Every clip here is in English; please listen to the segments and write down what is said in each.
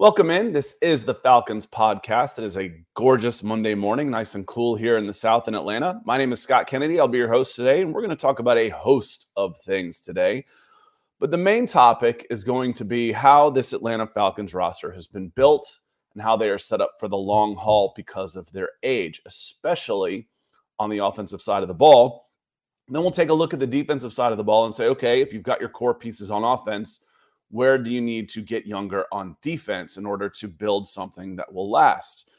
Welcome in. This is the Falcons podcast. It is a gorgeous Monday morning, nice and cool here in the South in Atlanta. My name is Scott Kennedy. I'll be your host today, and we're going to talk about a host of things today. But the main topic is going to be how this Atlanta Falcons roster has been built and how they are set up for the long haul because of their age, especially on the offensive side of the ball. then we'll take a look at the defensive side of the ball and say, okay, if you've got your core pieces on offense, where do you need to get younger on defense in order to build something that will last?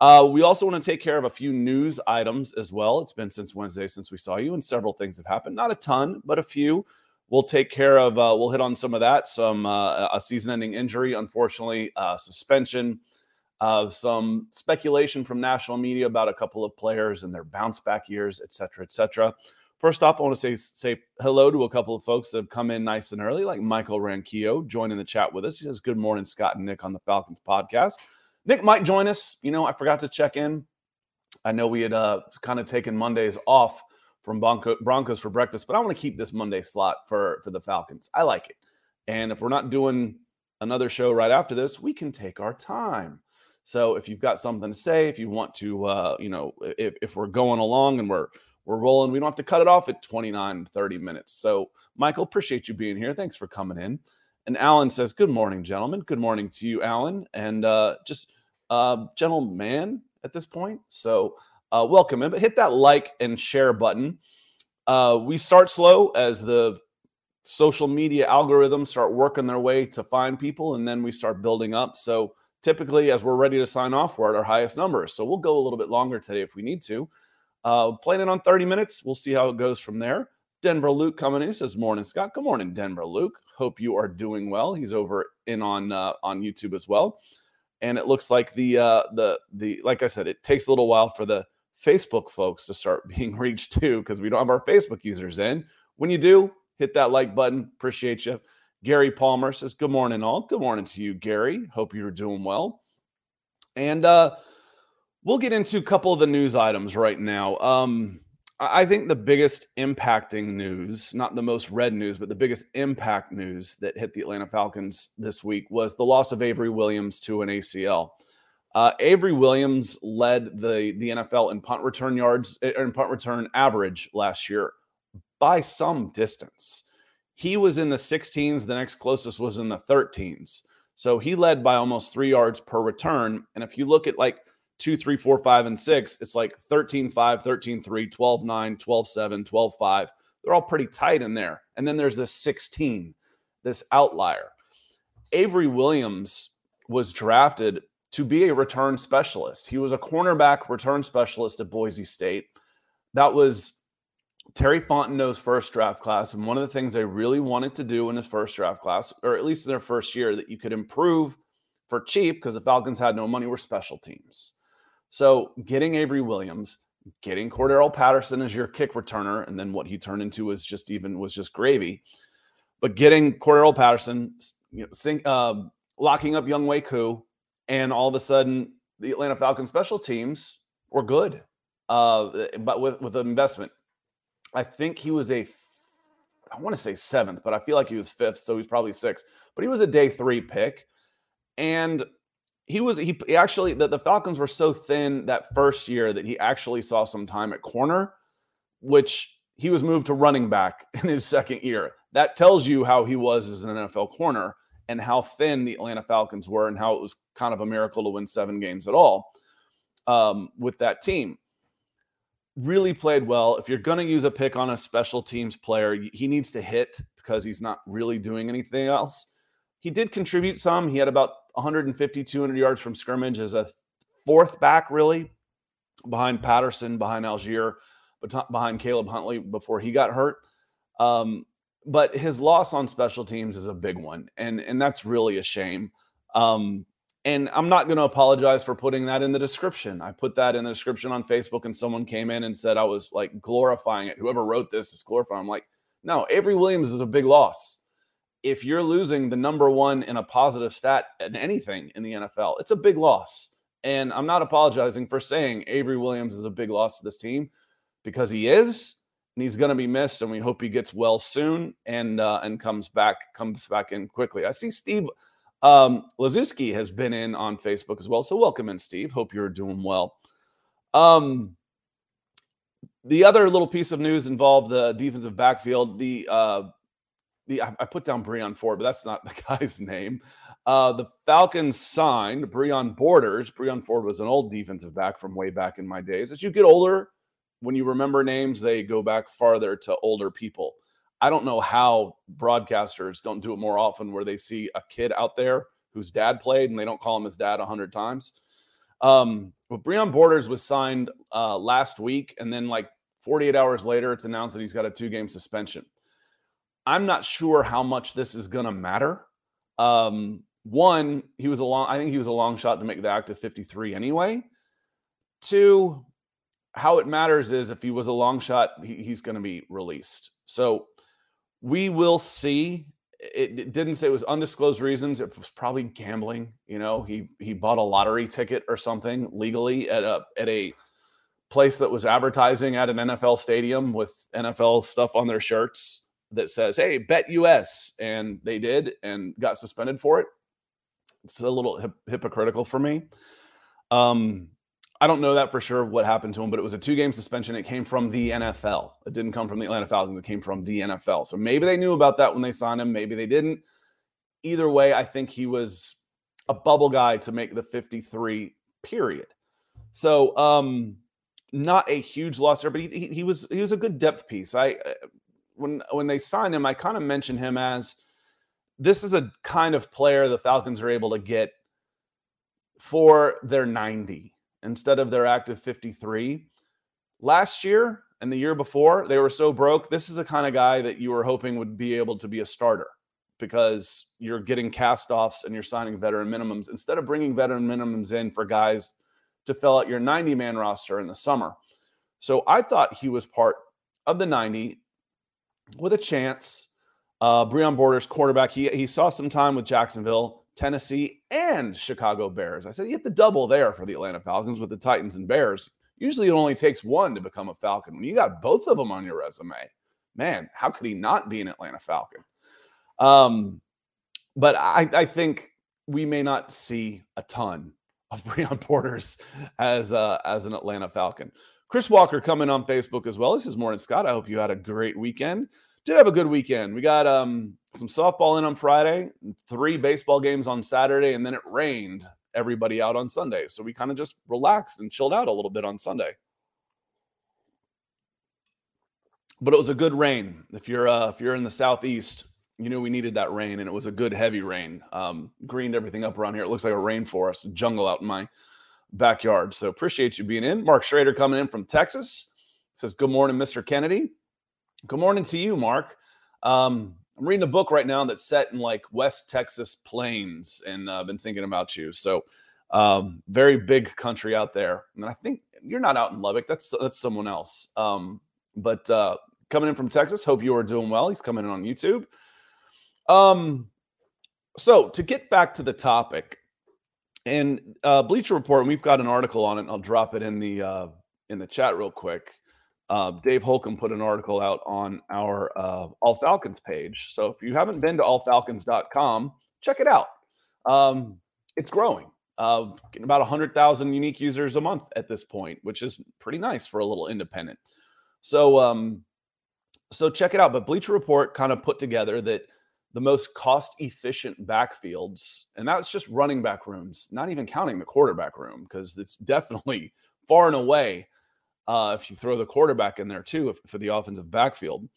Uh, we also want to take care of a few news items as well. It's been since Wednesday since we saw you, and several things have happened. Not a ton, but a few. We'll take care of. Uh, we'll hit on some of that. Some uh, a season-ending injury, unfortunately, uh, suspension. Uh, some speculation from national media about a couple of players and their bounce back years, et cetera, et cetera. First off, I want to say say hello to a couple of folks that have come in nice and early, like Michael Ranquillo joining the chat with us. He says, "Good morning, Scott and Nick on the Falcons podcast." Nick might join us. You know, I forgot to check in. I know we had uh, kind of taken Mondays off from Bronco, Broncos for breakfast, but I want to keep this Monday slot for for the Falcons. I like it, and if we're not doing another show right after this, we can take our time. So if you've got something to say, if you want to, uh, you know, if, if we're going along and we're we're rolling. We don't have to cut it off at 29, 30 minutes. So, Michael, appreciate you being here. Thanks for coming in. And Alan says, Good morning, gentlemen. Good morning to you, Alan. And uh, just uh, gentleman at this point. So, uh, welcome in, but hit that like and share button. Uh, we start slow as the social media algorithms start working their way to find people, and then we start building up. So, typically, as we're ready to sign off, we're at our highest numbers. So, we'll go a little bit longer today if we need to. Uh, planning on 30 minutes. We'll see how it goes from there. Denver Luke coming in. He says, Morning, Scott. Good morning, Denver Luke. Hope you are doing well. He's over in on uh, on YouTube as well. And it looks like the uh the the like I said, it takes a little while for the Facebook folks to start being reached too, because we don't have our Facebook users in. When you do, hit that like button. Appreciate you. Gary Palmer says, Good morning, all. Good morning to you, Gary. Hope you're doing well. And uh We'll get into a couple of the news items right now. Um, I think the biggest impacting news, not the most red news, but the biggest impact news that hit the Atlanta Falcons this week was the loss of Avery Williams to an ACL. Uh, Avery Williams led the the NFL in punt return yards in eh, punt return average last year by some distance. He was in the 16s. The next closest was in the 13s. So he led by almost three yards per return. And if you look at like two, three, four, five, and six, it's like 13 5, 13 3, 12 9, 12 7, 12 5. They're all pretty tight in there. And then there's this 16, this outlier. Avery Williams was drafted to be a return specialist. He was a cornerback return specialist at Boise State. That was Terry Fontenot's first draft class. And one of the things they really wanted to do in his first draft class, or at least in their first year, that you could improve for cheap because the Falcons had no money, were special teams. So getting Avery Williams, getting Cordarrelle Patterson as your kick returner, and then what he turned into was just even was just gravy. But getting Cordarrelle Patterson, you know, sing, uh, locking up Younghoe Koo, and all of a sudden the Atlanta Falcons special teams were good. Uh, but with with an investment, I think he was a I want to say seventh, but I feel like he was fifth, so he's probably sixth. But he was a day three pick, and he was he, actually the, the Falcons were so thin that first year that he actually saw some time at corner, which he was moved to running back in his second year. That tells you how he was as an NFL corner and how thin the Atlanta Falcons were and how it was kind of a miracle to win seven games at all um, with that team. Really played well. If you're going to use a pick on a special teams player, he needs to hit because he's not really doing anything else. He did contribute some. He had about 150, 200 yards from scrimmage as a fourth back, really, behind Patterson, behind Allgeier, behind Caleb Huntley before he got hurt. Um, but his loss on special teams is a big one, and and that's really a shame. Um, and I'm not going to apologize for putting that in the description. I put that in the description on Facebook, and someone came in and said I was like glorifying it. Whoever wrote this is glorifying. I'm like, no, Avery Williams is a big loss if you're losing the number one in a positive stat in anything in the NFL, it's a big loss. And I'm not apologizing for saying Avery Williams is a big loss to this team because he is, and he's going to be missed. And we hope he gets well soon and uh, and comes back comes back in quickly. I see Steve Um, Lazuski has been in on Facebook as well. So welcome in, Steve. Hope you're doing well. Um, the other little piece of news involved the defensive backfield. The uh, I, I put down Breon Ford, but that's not the guy's name. Uh, the Falcons signed Breon Borders. Breon Ford was an old defensive back from way back in my days. As you get older, when you remember names, they go back farther to older people. I don't know how broadcasters don't do it more often where they see a kid out there whose dad played and they don't call him his dad a hundred times. Um, but Breon Borders was signed uh, last week, and then like 48 hours later, it's announced that he's got a two game suspension. I'm not sure how much this is going to matter. Um, one, he was a long, I think he was a long shot to make the active 53 anyway. Two, how it matters is if he was a long shot, he, he's going to be released. So we will see. It, it, didn't say it was undisclosed reasons. It was probably gambling. You know, he he bought a lottery ticket or something legally at a at a place that was advertising at an NFL stadium with NFL stuff on their shirts that says, "Hey, bet US," and they did and got suspended for it. It's a little hip- hypocritical for me. Um, I don't know that for sure what happened to him, but it was a two game suspension. It came from the NFL. It didn't come from the Atlanta Falcons. It came from the NFL. So maybe they knew about that when they signed him. Maybe they didn't. Either way, I think he was a bubble guy to make the 53 period. So, um, not a huge loss there, but he, he, he was he was a good depth piece. I uh, when when they signed him, I kind of mentioned him as this is a kind of player the Falcons are able to get for their 90 instead of their active 53. Last year and the year before, they were so broke. This is the kind of guy that you were hoping would be able to be a starter because you're getting cast offs and you're signing veteran minimums instead of bringing veteran minimums in for guys to fill out your 90 man roster in the summer. So I thought he was part of the 90 with a chance. Uh, Breon Borders, quarterback, he, he saw some time with Jacksonville. Tennessee, and Chicago Bears. I said, you get the double there for the Atlanta Falcons with the Titans and Bears. Usually it only takes one to become a Falcon. When you got both of them on your resume, man, how could he not be an Atlanta Falcon? Um, but I, I think we may not see a ton of Breon Borders as uh, as an Atlanta Falcon. Chris Walker coming on Facebook as well. This is Morning Scott. I hope you had a great weekend did have a good weekend. We got um, some softball in on Friday, three baseball games on Saturday, and then it rained everybody out on Sunday. So we kind of just relaxed and chilled out a little bit on Sunday. But it was a good rain. If you're uh, if you're in the southeast, you know we needed that rain, and it was a good heavy rain. Um, greened everything up around here. It looks like a rainforest, a jungle out in my backyard. So appreciate you being in. Mark Schrader coming in from Texas says, "Good morning, Mr. Kennedy." Good morning to you, Mark. Um, I'm reading a book right now that's set in like West Texas plains, and I've uh, been thinking about you. So, um, very big country out there. And I think you're not out in Lubbock. That's that's someone else. Um, but uh, coming in from Texas, hope you are doing well. He's coming in on YouTube. Um, so to get back to the topic, and uh, Bleacher Report, we've got an article on it. I'll drop it in the uh, in the chat real quick. Uh, Dave Holcomb put an article out on our uh, All Falcons page. So if you haven't been to allfalcons.com, check it out. Um, it's growing. Uh, getting about 100,000 unique users a month at this point, which is pretty nice for a little independent. So, um, so check it out. But Bleacher Report kind of put together that the most cost efficient backfields, and that's just running back rooms, not even counting the quarterback room, because it's definitely far and away uh, if you throw the quarterback in there too if, for the offensive backfield.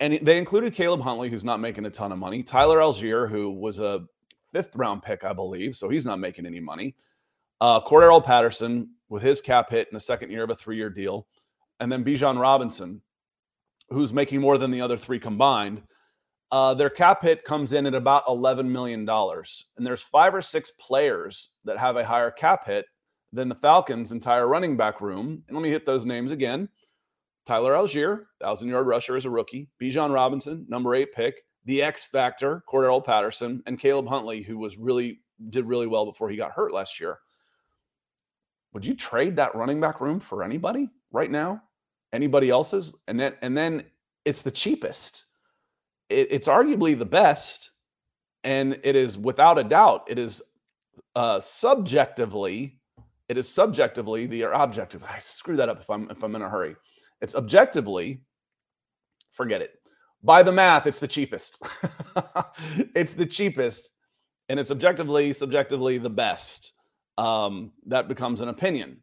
And they included Caleb Huntley, who's not making a ton of money, Tyler Allgeier, who was a fifth round pick, I believe, so he's not making any money. Uh, Cordarrelle Patterson with his cap hit in the second year of a three year deal, and then Bijan Robinson, who's making more than the other three combined. Uh, their cap hit comes in at about $11 million. And there's five or six players that have a higher cap hit than the Falcons' entire running back room. And let me hit those names again. Tyler Allgeier, thousand yard rusher as a rookie. Bijan Robinson, number eight pick. The X factor, Cordarrelle Patterson, and Caleb Huntley, who was really did really well before he got hurt last year. Would you trade that running back room for anybody right now? Anybody else's? And then and then it's the cheapest. It, it's arguably the best, And it is without a doubt, it is uh, subjectively, it is subjectively the or objective. I screw that up if I'm if I'm in a hurry. It's objectively, forget it. By the math, it's the cheapest. it's the cheapest, and it's objectively, subjectively the best. Um, that becomes an opinion.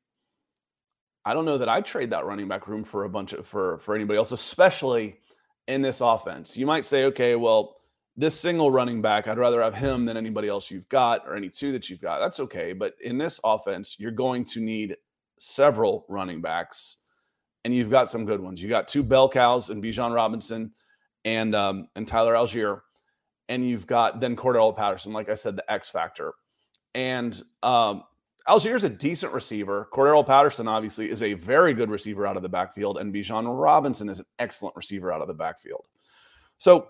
I don't know that I trade that running back room for a bunch of for for anybody else, especially in this offense. You might say, okay, well, this single running back, I'd rather have him than anybody else you've got or any two that you've got. That's okay. But in this offense, you're going to need several running backs, and you've got some good ones. You got two bell cows and Bijan Robinson and um, and Tyler Allgeier, and you've got then Cordell Patterson, like I said, the X factor. And um, Allgeier is a decent receiver. Cordarrelle Patterson obviously is a very good receiver out of the backfield, and Bijan Robinson is an excellent receiver out of the backfield. So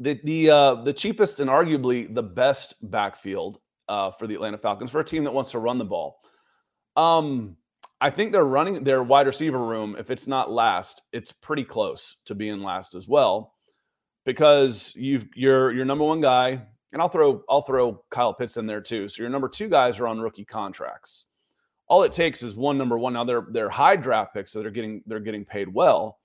the the uh, the cheapest and arguably the best backfield uh, for the Atlanta Falcons for a team that wants to run the ball. Um, I think they're running their wide receiver room. If it's not last, it's pretty close to being last as well, because you've your your number one guy, and I'll throw I'll throw Kyle Pitts in there too. So your number two guys are on rookie contracts. All it takes is one number one. Now they're they're high draft picks, so they're getting they're getting paid well.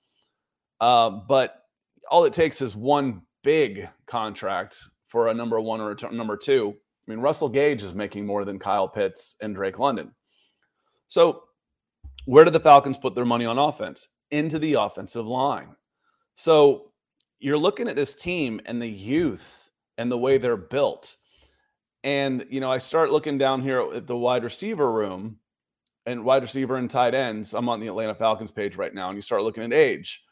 Uh, but all it takes is one big contract for a number one or a t- number two. I mean, Russell Gage is making more than Kyle Pitts and Drake London. So, where do the Falcons put their money on offense? Into the offensive line. So, you're looking at this team and the youth and the way they're built. And, you know, I start looking down here at the wide receiver room and wide receiver and tight ends. I'm on the Atlanta Falcons page right now, and you start looking at age.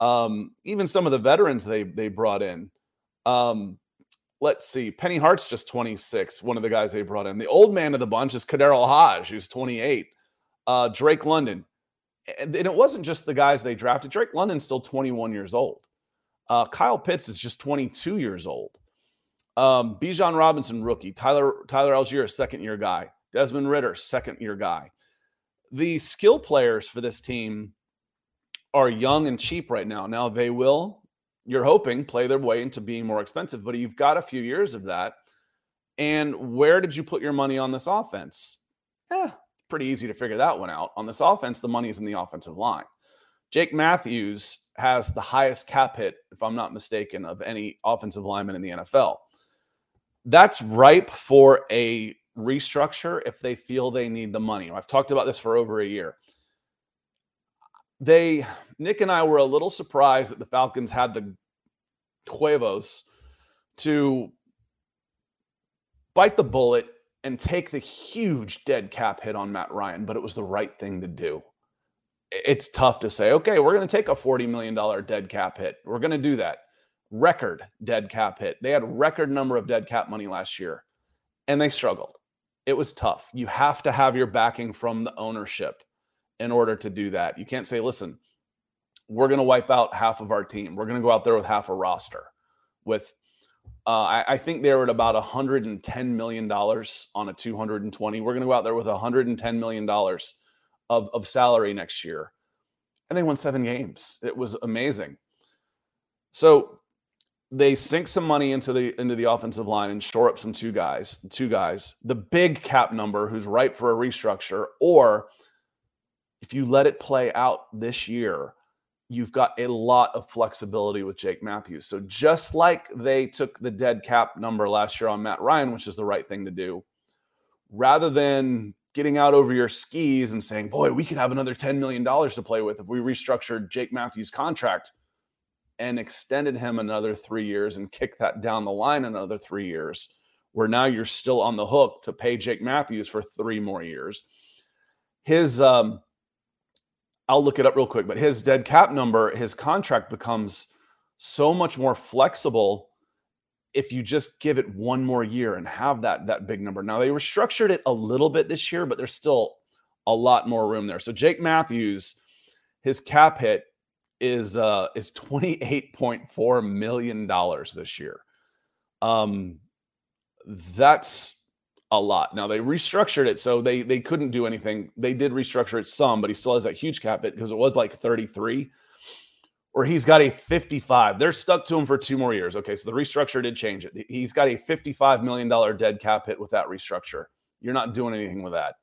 Um, even some of the veterans they they brought in. Um, let's see, Penny Hart's just 26, one of the guys they brought in. The old man of the bunch is KhaDarel Hodge, who's 28. Uh, Drake London. And, and, it wasn't just the guys they drafted. Drake London's still 21 years old. Uh, Kyle Pitts is just 22 years old. Um, Bijan Robinson, rookie. Tyler Tyler Allgeier, second year guy. Desmond Ridder, second year guy. The skill players for this team are young and cheap right now. Now they will, you're hoping, play their way into being more expensive, but you've got a few years of that. And where did you put your money on this offense? Eh, pretty easy to figure that one out. On this offense, the money is in the offensive line. Jake Matthews has the highest cap hit, if I'm not mistaken, of any offensive lineman in the NFL. That's ripe for a restructure if they feel they need the money. I've talked about this for over a year they Nick and I were a little surprised that the Falcons had the huevos to bite the bullet and take the huge dead cap hit on Matt Ryan, but it was the right thing to do. It's tough to say, okay, we're going to take a $40 million dead cap hit. We're going to do that. Record dead cap hit. They had record number of dead cap money last year, and they struggled. It was tough. You have to have your backing from the ownership in order to do that. You can't say, listen, we're going to wipe out half of our team. We're going to go out there with half a roster. With, uh, I, I, think they were at about 110 million dollars on a 220. We're going to go out there with 110 million dollars of of salary next year, and they won seven games. It was amazing. So they sink some money into the into the offensive line and shore up some two guys, two guys. The big cap number who's ripe for a restructure, or if you let it play out this year, you've got a lot of flexibility with Jake Matthews. So just like they took the dead cap number last year on Matt Ryan, which is the right thing to do, rather than getting out over your skis and saying, boy, we could have another $10 million to play with if we restructured Jake Matthews' contract and extended him another three years and kicked that down the line another three years, where now you're still on the hook to pay Jake Matthews for three more years. His um, I'll look it up real quick, but his dead cap number, his contract becomes so much more flexible if you just give it one more year and have that that big number. Now they restructured it a little bit this year, but there's still a lot more room there. So Jake Matthews, his cap hit is uh is 28.4 million dollars this year. Um that's a lot. Now they restructured it so they they couldn't do anything. They did restructure it some, but he still has that huge cap hit because it was like 33. or he's got a 55. They're stuck to him for two more years. Okay, so the restructure did change it. He's got a $55 million dead cap hit with that restructure. You're not doing anything with that.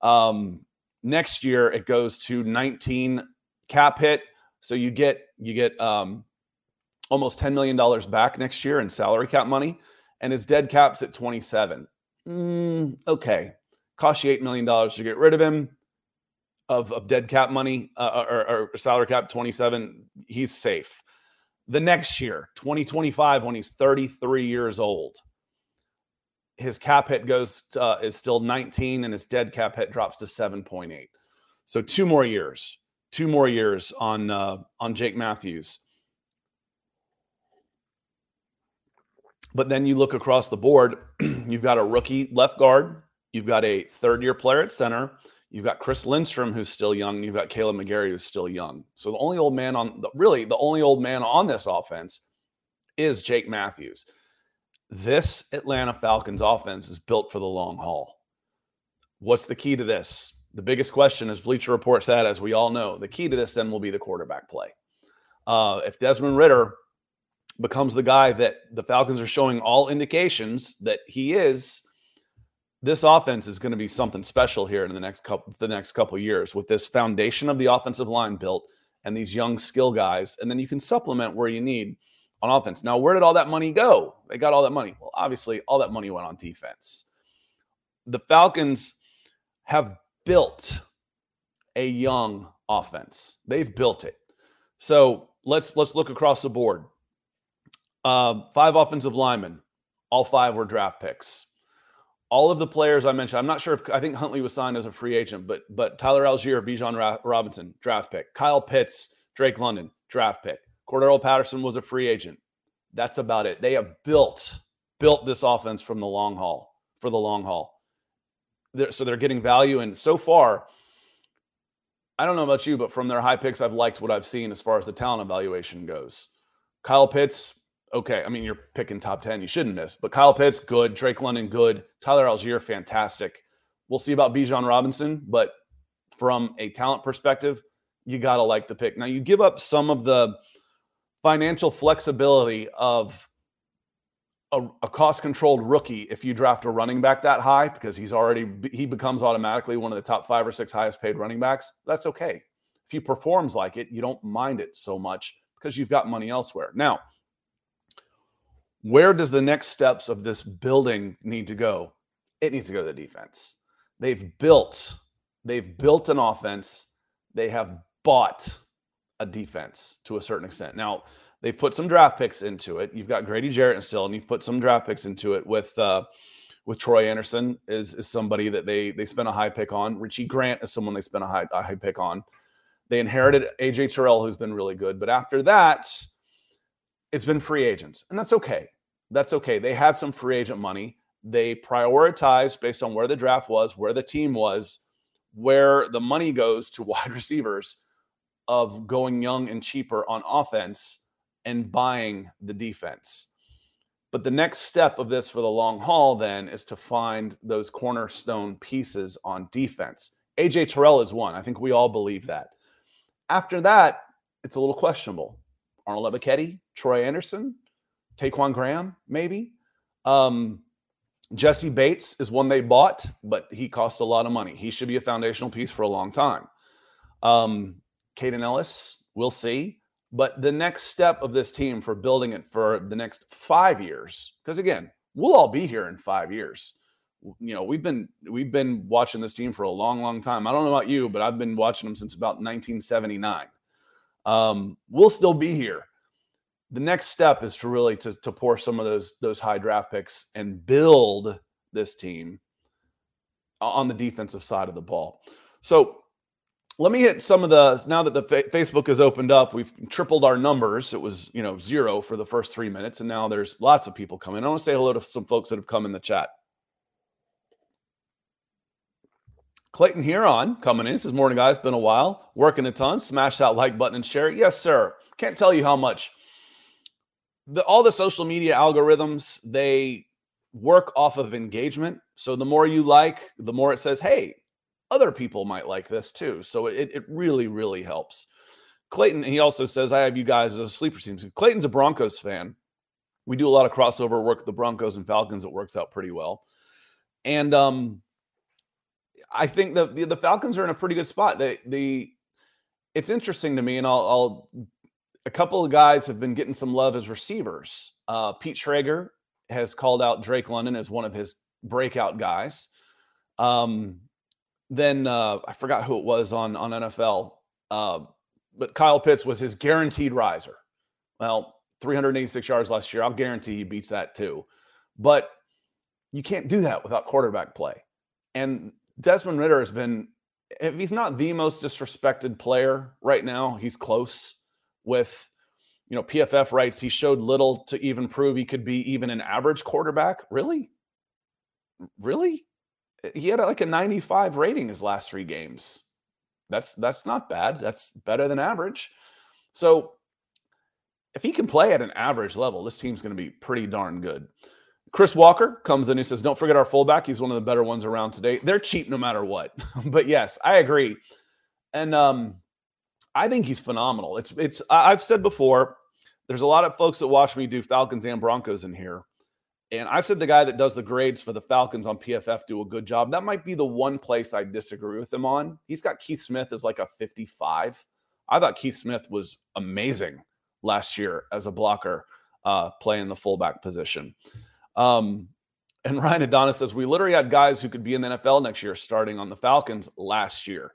Um, next year it goes to 19 cap hit. So you get you get um, almost $10 million back next year in salary cap money, and his dead cap's at 27. Mm, okay. Cost you $8 million to get rid of him of, of dead cap money uh, uh or, or salary cap 27, he's safe. The next year, 2025, when he's 33 years old, his cap hit goes to, uh, is still 19 and his dead cap hit drops to 7.8. So two more years, two more years on uh, on Jake Matthews. But then you look across the board, you've got a rookie left guard, you've got a third year player at center, You've got Chris Lindstrom, who's still young. You've got Kaleb McGary who's still young. So the only old man on the really the only old man on this offense is Jake Matthews. This Atlanta Falcons offense is built for the long haul. What's the key to this? The biggest question, as Bleacher Report said, as we all know, the key to this then will be the quarterback play. Uh, if Desmond Ridder becomes the guy that the Falcons are showing all indications that he is, this offense is going to be something special here in the next couple the next couple years with this foundation of the offensive line built and these young skill guys and then you can supplement where you need on offense. Now, where did all that money go? They got all that money. Well, obviously, all that money went on defense. The Falcons have built a young offense. They've built it. So let's let's look across the board. Uh, five offensive linemen, all five were draft picks all of the players I mentioned, I'm not sure if I think Huntley was signed as a free agent, but but Tyler Allgeier, Bijan Ra- Robinson, draft pick. Kyle Pitts, Drake London, draft pick. Cordarrelle Patterson was a free agent. That's about it. They have built built this offense from the long haul for the long haul. They're, so they're getting value, and so far, I don't know about you, but from their high picks, I've liked what I've seen as far as the talent evaluation goes. Kyle Pitts, okay, I mean, you're picking top 10. You shouldn't miss. But Kyle Pitts, good. Drake London, good. Tyler Allgeier, fantastic. We'll see about Bijan Robinson, but from a talent perspective, you got to like the pick. Now, you give up some of the financial flexibility of a, a cost controlled rookie if you draft a running back that high because he's already, he becomes automatically one of the top five or six highest paid running backs. That's okay. If he performs like it, you don't mind it so much because you've got money elsewhere. Now, where does the next steps of this building need to go? It needs to go to the defense. They've built, they've built an offense. They have bought a defense to a certain extent. Now, they've put some draft picks into it. You've got Grady Jarrett and still, and you've put some draft picks into it with uh, with Troy Andersen is is somebody that they they spent a high pick on. Richie Grant is someone they spent a high a high pick on. They inherited AJ Terrell, who's been really good, but after that, it's been free agents, and that's okay that's okay. They had some free agent money. They prioritized based on where the draft was, where the team was, where the money goes to wide receivers of going young and cheaper on offense and buying the defense. But the next step of this for the long haul then is to find those cornerstone pieces on defense. AJ Terrell is one. I think we all believe that. After that, it's a little questionable. Arnold Ebiketie, Troy Andersen, Ta'Quon Graham, maybe. Um, Jessie Bates is one they bought, but he cost a lot of money. He should be a foundational piece for a long time. Um, Kaden Elliss, we'll see. But the next step of this team for building it for the next five years, because again, we'll all be here in five years. You know, we've been we've been watching this team for a long, long time. I don't know about you, but I've been watching them since about 1979. Um, we'll still be here the next step is to really to, to pour some of those those high draft picks and build this team on the defensive side of the ball. So let me hit some of the now that the fa- Facebook has opened up, we've tripled our numbers. It was you know zero for the first three minutes, and now there's lots of people coming. I want to say hello to some folks that have come in the chat. Clayton Huron coming in. Says morning, guys. Been a while. Working a ton. Smash that like button and share it. Yes, sir. Can't tell you how much the, all the social media algorithms they work off of engagement. So the more you like, the more it says, hey, other people might like this too. So it, it really, really helps. Clayton, he also says, I have you guys as a sleeper team. So Clayton's a Broncos fan. We do a lot of crossover work with the Broncos and Falcons. It works out pretty well. And um, I think the, the, the Falcons are in a pretty good spot. They the it's interesting to me, and I'll, I'll a couple of guys have been getting some love as receivers. Uh, Pete Schrager has called out Drake London as one of his breakout guys. Um, then uh, I forgot who it was on on NFL, uh, but Kyle Pitts was his guaranteed riser. Well, 386 yards last year. I'll guarantee he beats that too. But you can't do that without quarterback play. And Desmond Ridder has been, if he's not the most disrespected player right now, he's close with, you know, PFF writes he showed little to even prove he could be even an average quarterback. Really? Really? He had like a 95 rating his last three games. That's that's not bad. That's better than average. So if he can play at an average level, this team's going to be pretty darn good. Chris Walker comes in. He says, "Don't forget our fullback. He's one of the better ones around today. They're cheap no matter what." but yes, I agree, and um, I think he's phenomenal. It's it's. I've said before. There's a lot of folks that watch me do Falcons and Broncos in here, and I've said the guy that does the grades for the Falcons on PFF do a good job. That might be the one place I disagree with him on. He's got Keith Smith as like a 55. I thought Keith Smith was amazing last year as a blocker, uh, playing the fullback position. Um, and Ryan Adonis says, We literally had guys who could be in the NFL next year starting on the Falcons last year.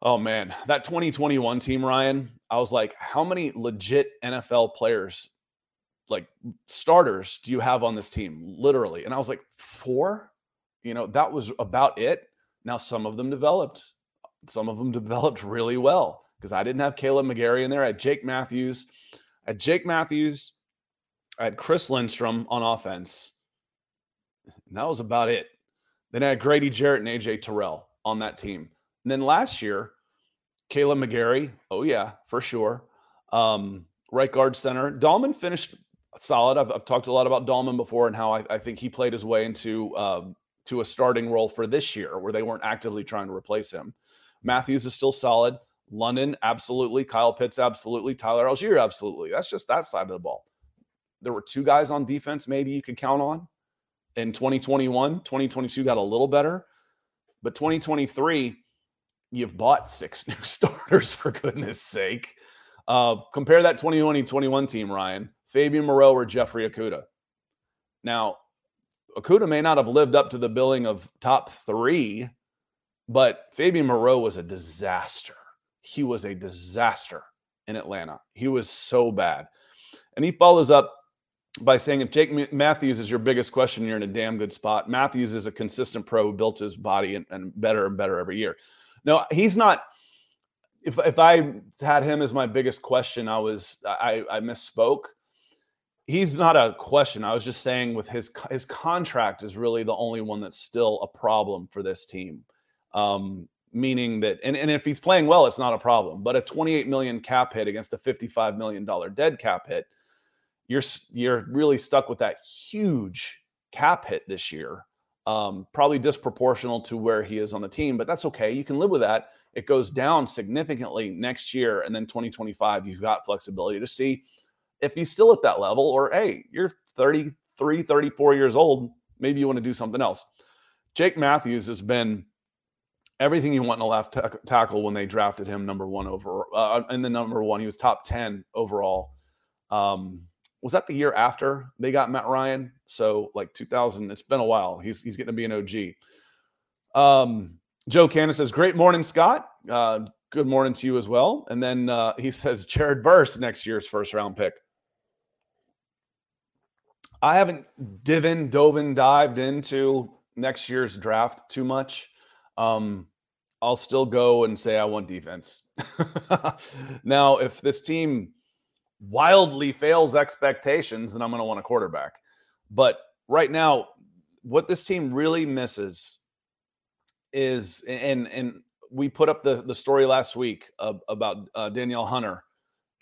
Oh man, that 2021 team, Ryan, I was like, how many legit NFL players, like starters, do you have on this team? Literally. And I was like, four? You know, that was about it. Now, some of them developed, some of them developed really well because I didn't have Kaleb McGary in there. I had Jake Matthews. I had Jake Matthews, I had Chris Lindstrom on offense. And that was about it. Then I had Grady Jarrett and AJ Terrell on that team. And then last year, Kaleb McGary. Oh, yeah, for sure. Um, right guard center. Dalman finished solid. I've, I've, talked a lot about Dalman before and how I, I think he played his way into um, to a starting role for this year where they weren't actively trying to replace him. Matthews is still solid. London, absolutely. Kyle Pitts, absolutely. Tyler Allgeier, absolutely. That's just that side of the ball there were two guys on defense maybe you could count on in 2021. 2022 got a little better, but 2023, you've bought six new starters for goodness sake. Uh, compare that 2020 21 team, Ryan. Fabian Moreau or Jeffrey Okudah. Now, Okudah may not have lived up to the billing of top three, but Fabian Moreau was a disaster. He was a disaster in Atlanta. He was so bad. And he follows up by saying if Jake Matthews is your biggest question, you're in a damn good spot. Matthews is a consistent pro who built his body and, and better and better every year. No, he's not. If if I had him as my biggest question, I was I, I misspoke. He's not a question. I was just saying with his his contract is really the only one that's still a problem for this team. Um, meaning that and, and if he's playing well, it's not a problem. But a 28 million cap hit against a 55 million dollar dead cap hit you're you're really stuck with that huge cap hit this year. Um, probably disproportional to where he is on the team, but that's okay. You can live with that. It goes down significantly next year, and then 2025, you've got flexibility to see if he's still at that level, or hey, you're 33, 34 years old. Maybe you want to do something else. Jake Matthews has been everything you want in a left t- tackle when they drafted him number one over uh, in the number one. He was top 10 overall. Um, was that the year after they got Matt Ryan? So like 2000, it's been a while. He's he's getting to be an OG. Um, Joe Cannon says, "Great morning, Scott. Uh, good morning to you as well." And then uh, he says, "Jared Verse next year's first round pick." I haven't divin, dove, dived into next year's draft too much. Um, I'll still go and say I want defense. now, if this team wildly fails expectations, then I'm going to want a quarterback. But right now, what this team really misses is, and and we put up the the story last week of, about uh, Danielle Hunter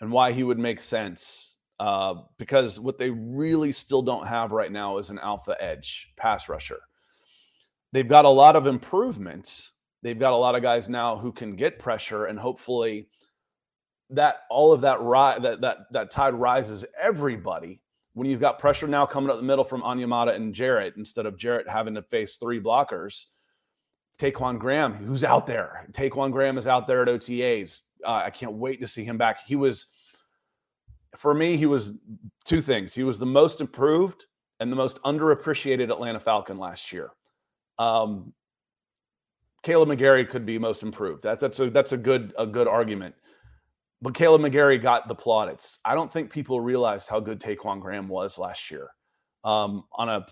and why he would make sense. Uh, because what they really still don't have right now is an alpha edge pass rusher. They've got a lot of improvements. They've got a lot of guys now who can get pressure and hopefully that all of that ri- that that that tide rises everybody when you've got pressure now coming up the middle from Onyemata and Jarrett instead of Jarrett having to face three blockers. Taquon Graham, who's out there. Taquon Graham is out there at OTAs. Uh, I can't wait to see him back. He was, for me, he was two things. He was the most improved and the most underappreciated Atlanta Falcon last year. Um, Kaleb McGary could be most improved. That, that's a that's a good a good argument. But Kaleb McGary got the plaudits. I don't think people realized how good Taquon Graham was last year. Um, on a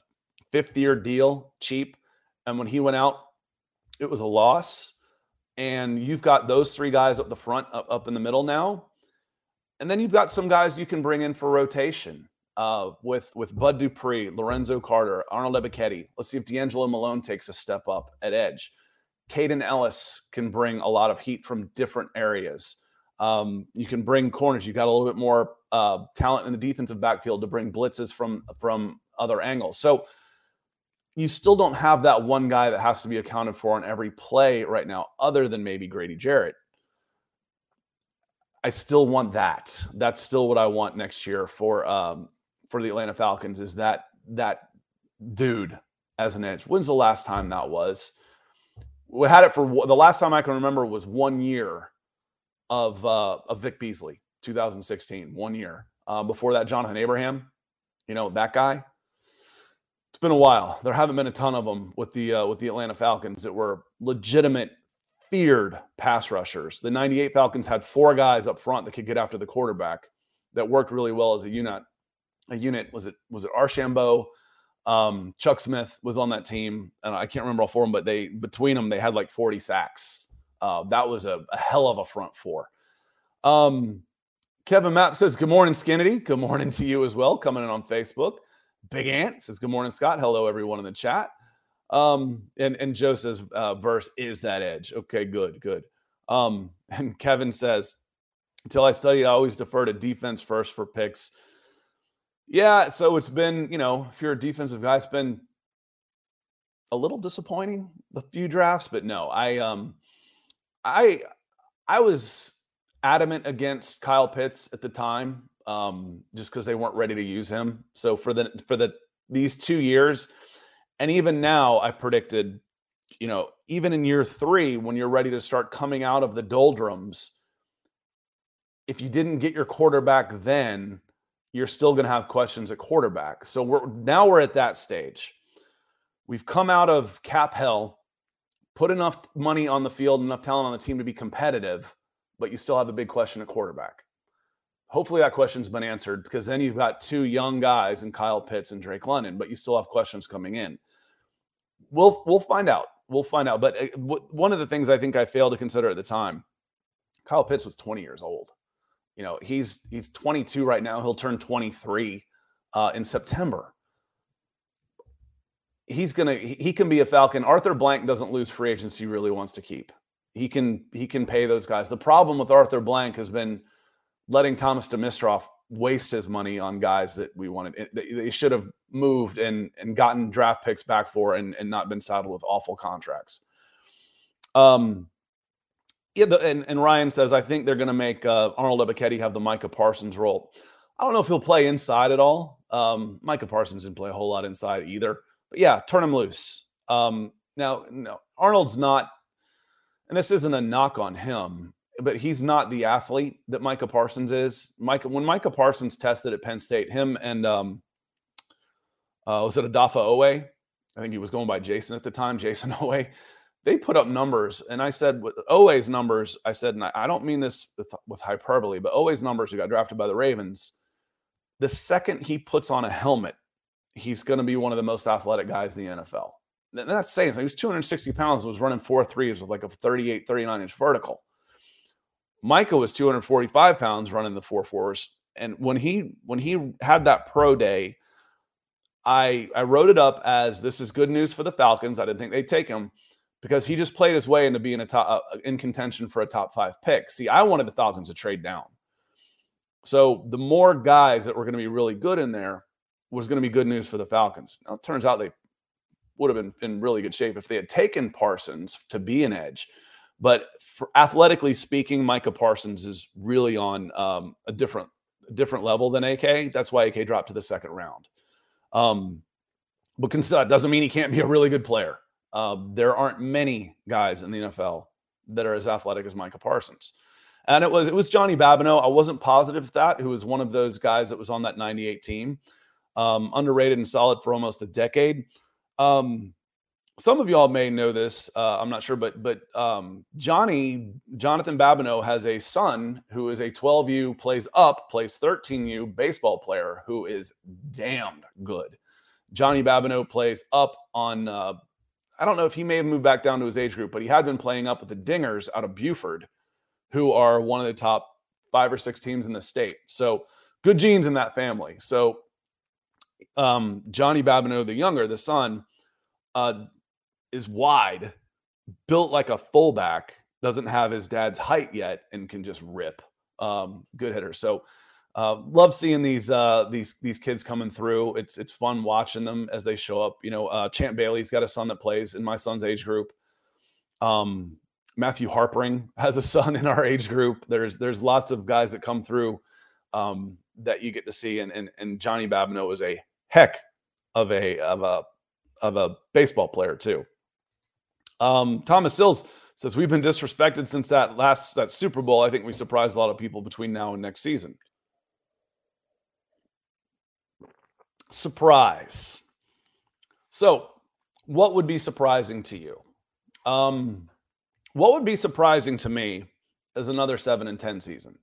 fifth year deal, cheap. And when he went out, it was a loss. And you've got those three guys up the front, up, up in the middle now. And then you've got some guys you can bring in for rotation uh, with with Bud Dupree, Lorenzo Carter, Arnold Ebiketie. Let's see if D'Angelo Malone takes a step up at edge. Kaden Elliss can bring a lot of heat from different areas. Um, you can bring corners. You've got a little bit more uh, talent in the defensive backfield to bring blitzes from from other angles. So you still don't have that one guy that has to be accounted for on every play right now, other than maybe Grady Jarrett. I still want that. That's still what I want next year for um, for the Atlanta Falcons. Is that that dude as an edge? When's the last time that was? We had it for the last time I can remember was one year of uh, of Vic Beasley, 2016, one year. Uh, before that, Jonathan Abraham, you know that guy. It's been a while. There haven't been a ton of them with the uh, with the Atlanta Falcons that were legitimate, feared pass rushers. The '98 Falcons had four guys up front that could get after the quarterback that worked really well as a unit. A unit was it was it Archambeau? Um, Chuck Smith was on that team, and I can't remember all four of them, but they between them they had like 40 sacks uh, that was a, a, hell of a front four. Um, Kevin Mapp says, Good morning, Skinnity. Good morning to you as well, coming in on Facebook. Big Ant says, Good morning, Scott. Hello, everyone in the chat. Um, and, and Joe says, uh, Verse is that edge. Okay, good, good. Um, and Kevin says, Until I studied, I always defer to defense first for picks. Yeah, so it's been, you know, if you're a defensive guy, it's been a little disappointing the few drafts, but no, I um I I was adamant against Kyle Pitts at the time, um, just because they weren't ready to use him. So for the for the these two years, and even now, I predicted, you know, even in year three, when you're ready to start coming out of the doldrums, if you didn't get your quarterback then, you're still going to have questions at quarterback. So we're now we're at that stage. We've come out of cap hell put enough money on the field, enough talent on the team to be competitive, but you still have a big question at quarterback. Hopefully that question's been answered because then you've got two young guys in Kyle Pitts and Drake London, but you still have questions coming in. We'll we'll find out. We'll find out. But uh, one of the things I think I failed to consider at the time, Kyle Pitts was 20 years old. You know, he's he's 22 right now. He'll turn 23 uh, in September he's gonna he can be a Falcon. Arthur Blank doesn't lose free agency. Really wants to keep. He can he can pay those guys. The problem with Arthur Blank has been letting Thomas Dimitroff waste his money on guys that we wanted. They should have moved and and gotten draft picks back for and and not been saddled with awful contracts. Um. Yeah, the, and, and Ryan says, I think they're going to make uh, Arnold Ebiketie have the Micah Parsons role. I don't know if he'll play inside at all. Um, Micah Parsons didn't play a whole lot inside either. But yeah, turn him loose. Um, now, no, Arnold's not, and this isn't a knock on him, but he's not the athlete that Micah Parsons is. Micah, when Micah Parsons tested at Penn State, him and um, uh, was it Odafe Oweh? I think he was going by Jason at the time, Jason Oweh. They put up numbers, and I said with Oweh's numbers, I said, and I don't mean this with, with hyperbole, but Oweh's numbers, who got drafted by the Ravens, the second he puts on a helmet he's going to be one of the most athletic guys in the NFL. And that's saying so. He was 260 pounds was running four threes with like a 38, 39 inch vertical. Micah was 245 pounds running the four fours. And when he when he had that pro day, I I wrote it up as this is good news for the Falcons. I didn't think they'd take him because he just played his way into being a top uh, in contention for a top five pick. See, I wanted the Falcons to trade down. So the more guys that were going to be really good in there, was going to be good news for the Falcons. Now, it turns out they would have been in really good shape if they had taken Parsons to be an edge. But for athletically speaking, Micah Parsons is really on um, a different different level than AK. That's why AK dropped to the second round. Um, but that doesn't mean he can't be a really good player. Uh, there aren't many guys in the NFL that are as athletic as Micah Parsons. And it was it was Johnny Babineaux. I wasn't positive that who was one of those guys that was on that 98 team. Um, underrated and solid for almost a decade. Um, some of y'all may know this. Uh, I'm not sure, but but um, Johnny Jonathan Babineaux has a son who is a 12U, plays up, plays 13U baseball player who is damned good. Johnny Babineaux plays up on. Uh, I don't know if he may have moved back down to his age group, but he had been playing up with the Dingers out of Buford, who are one of the top five or six teams in the state. So good genes in that family. So um, Johnny Babineaux, the younger, the son, uh, is wide, built like a fullback, doesn't have his dad's height yet, and can just rip. Um, good hitter. So uh, love seeing these uh, these these kids coming through. It's it's fun watching them as they show up. You know, uh, Champ Bailey's got a son that plays in my son's age group. Um, Matthew Harpering has a son in our age group. There's there's lots of guys that come through um, that you get to see, and and and Johnny Babineaux is a heck of a of a of a baseball player too. Um, Thomas Sills says we've been disrespected since that last that Super Bowl. I think we surprised a lot of people between now and next season. Surprise. So, what would be surprising to you? Um, what would be surprising to me is another seven and ten season.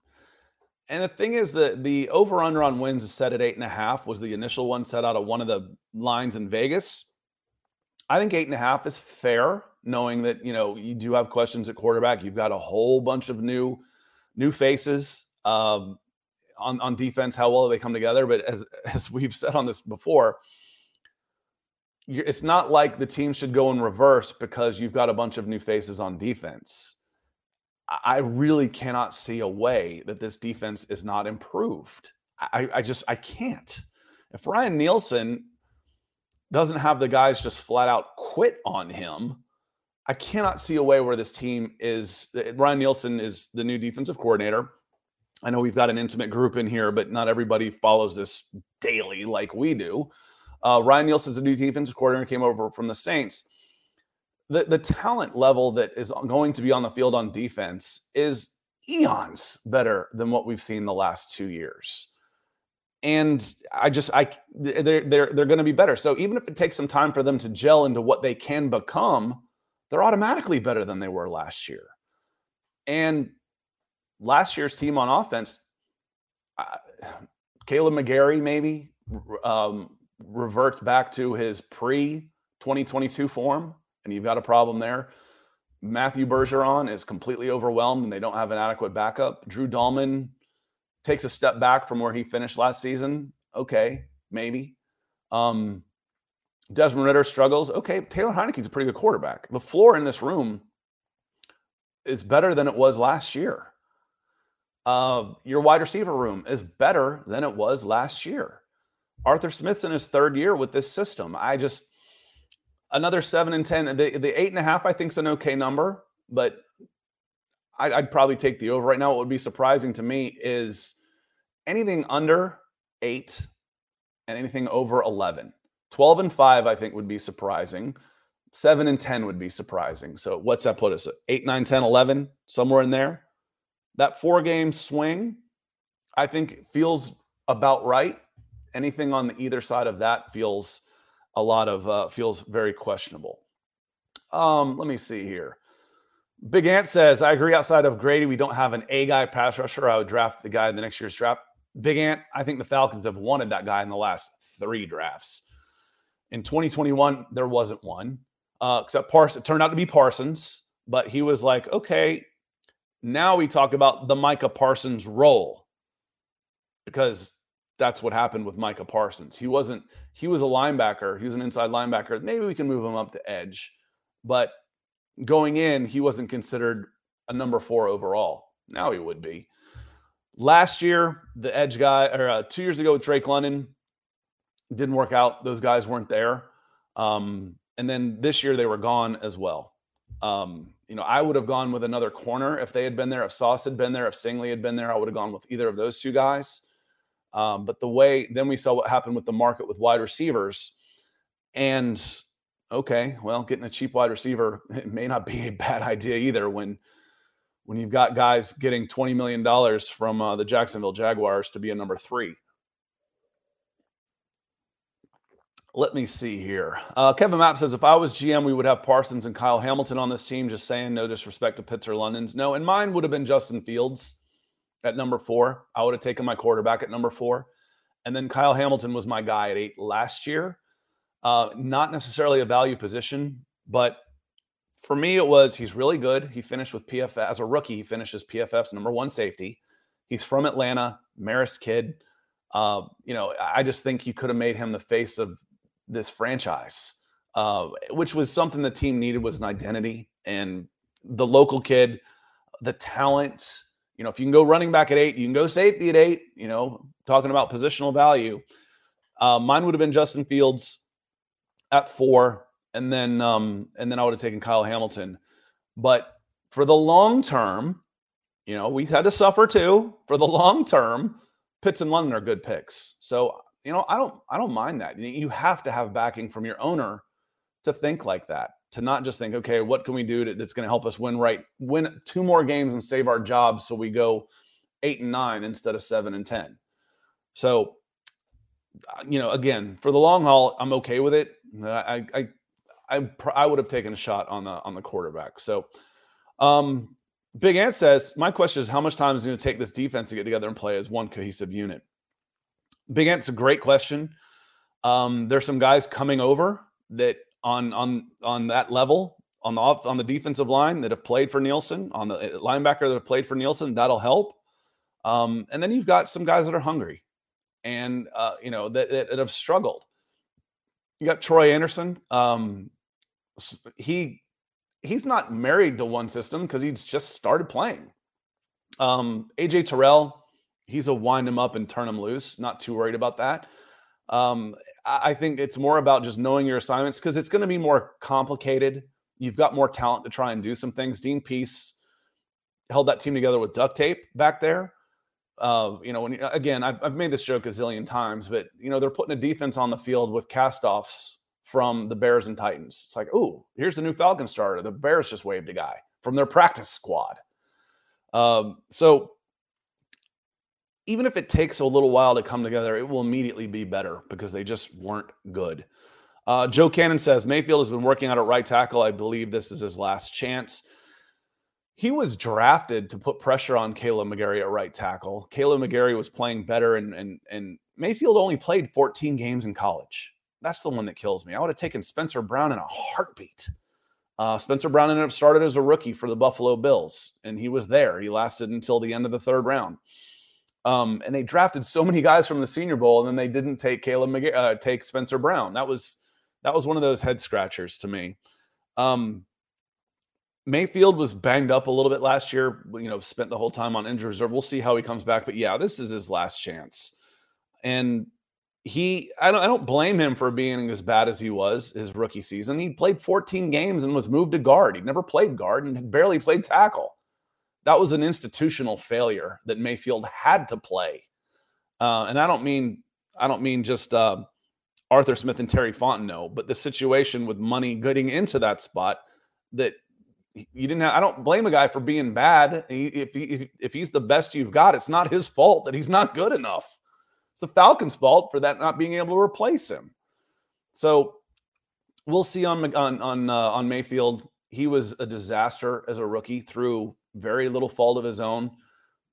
And the thing is that the over under on wins is set at eight and a half was the initial one set out of one of the lines in Vegas. I think eight and a half is fair knowing that you know you do have questions at quarterback. You've got a whole bunch of new new faces um, on on defense. How well they come together? But as as we've said on this before, it's not like the team should go in reverse because you've got a bunch of new faces on defense. I really cannot see a way that this defense is not improved. I, I just I can't. If Ryan Nielsen doesn't have the guys just flat out quit on him, I cannot see a way where this team is. Ryan Nielsen is the new defensive coordinator. I know we've got an intimate group in here, but not everybody follows this daily like we do. Uh, Ryan Nielsen's a new defensive coordinator, came over from the Saints. The, the talent level that is going to be on the field on defense is eons better than what we've seen the last two years. And I just, I, they're, they're, they're going to be better. So even if it takes some time for them to gel into what they can become, they're automatically better than they were last year. And last year's team on offense, Kaleb McGary maybe um, reverts back to his pre 2022 form, and you've got a problem there. Matthew Bergeron is completely overwhelmed and they don't have an adequate backup. Drew Dalman takes a step back from where he finished last season. Okay, maybe. Um, Desmond Ridder struggles. Okay, Taylor Heinicke's a pretty good quarterback. The floor in this room is better than it was last year. Uh, your wide receiver room is better than it was last year. Arthur Smith's in his third year with this system. I just another seven and ten. The the eight and a half I think is an okay number, but I'd, I'd probably take the over right now. What would be surprising to me is anything under eight and anything over eleven. 12 and 5, I think, would be surprising. 7 and 10 would be surprising. So what's that put us at? 8, 9, 10, 11, somewhere in there. That four game swing, I think, feels about right. Anything on the either side of that feels a lot of, uh, feels very questionable. Um, let me see here. Big Ant says, I agree outside of Grady, we don't have an A guy pass rusher. I would draft the guy in the next year's draft. Big Ant, I think the Falcons have wanted that guy in the last three drafts. In 2021, there wasn't one, uh, except Parsons. It turned out to be Parsons, but he was like, okay, now we talk about the Micah Parsons role because that's what happened with Micah Parsons. He wasn't, he was a linebacker, he was an inside linebacker. Maybe we can move him up to edge, but going in, he wasn't considered a number four overall. Now he would be. Last year, the edge guy, or uh, two years ago with Drake London, didn't work out. Those guys weren't there. Um, and then this year they were gone as well. Um, you know, I would have gone with another corner if they had been there. If Sauce had been there, if Stingley had been there, I would have gone with either of those two guys. Um, but the way then we saw what happened with the market with wide receivers, and okay, well, getting a cheap wide receiver it may not be a bad idea either when when you've got guys getting twenty million dollars from uh, the Jacksonville Jaguars to be a number three. Let me see here. Uh, Kevin Mapp says, if I was GM, we would have Parsons and Kyle Hamilton on this team. Just saying, no disrespect to Pitts or London's. No, and mine would have been Justin Fields at number four. I would have taken my quarterback at number four. And then Kyle Hamilton was my guy at eight last year. Uh, not necessarily a value position, but for me, it was he's really good. He finished with PFF as a rookie. He finishes PFF's number one safety. He's from Atlanta, Marist kid. Uh, you know, I just think you could have made him the face of this franchise, uh, which was something the team needed was an identity and the local kid, the talent. You know, if you can go running back at eight, you can go safety at eight. You know, talking about positional value. Uh, mine would have been Justin Fields at four, and then um, and then I would have taken Kyle Hamilton. But for the long term, you know, we had to suffer too. For the long term, Pitts and London are good picks. So you know, I don't I don't mind that. You have to have backing from your owner to think like that. To not just think, okay, what can we do that's going to help us win right, win two more games and save our jobs so we go eight and nine instead of seven and ten. So, uh, you know, again, for the long haul, I'm okay with it. I I I, I would have taken a shot on the on the quarterback. So, um, Big Ant says, my question is, how much time is it going to take this defense to get together and play as one cohesive unit? Big Ant's a great question. Um, there's some guys coming over that on on on that level on the off, on the defensive line that have played for Nielsen on the uh, linebacker that have played for Nielsen. That'll help. Um, and then you've got some guys that are hungry and uh, you know that, that, that, have struggled. You got Troy Andersen. Um, he he's not married to one system because he's just started playing. Um, AJ Terrell he's a wind him up and turn him loose. Not too worried about that. Um, I think it's more about just knowing your assignments because it's going to be more complicated. You've got more talent to try and do some things. Dean Pees held that team together with duct tape back there. Uh, you know, when again, I've, I've made this joke a zillion times, but you know, they're putting a defense on the field with castoffs from the Bears and Titans. It's like, oh, here's the new Falcon starter. The Bears just waved a guy from their practice squad. Um, so even if it takes a little while to come together, it will immediately be better because they just weren't good. Uh, Joe Cannon says Mayfield has been working out at right tackle. I believe this is his last chance. He was drafted to put pressure on Kaleb McGary at right tackle. Kaleb McGary was playing better, and and and Mayfield only played 14 games in college. That's the one that kills me. I would have taken Spencer Brown in a heartbeat. Uh, Spencer Brown ended up started as a rookie for the Buffalo Bills, and he was there. He lasted until the end of the third round. Um, and they drafted so many guys from the Senior Bowl, and then they didn't take Caleb McG- uh, take Spencer Brown. That was that was one of those head scratchers to me. Um, Mayfield was banged up a little bit last year. You know, spent the whole time on injury reserve. We'll see how he comes back, but yeah, this is his last chance. And he, I don't, I don't blame him for being as bad as he was his rookie season. He played 14 games and was moved to guard. He never played guard and barely played tackle that was an institutional failure that Mayfield had to play. Uh, and I don't mean I don't mean just uh, Arthur Smith and Terry Fontenot, but the situation with money getting into that spot that you didn't have, I don't blame a guy for being bad. If, he, if he's the best you've got, it's not his fault that he's not good enough. It's the Falcons' fault for that not being able to replace him. So we'll see on on on, uh, on Mayfield. He was a disaster as a rookie through very little fault of his own.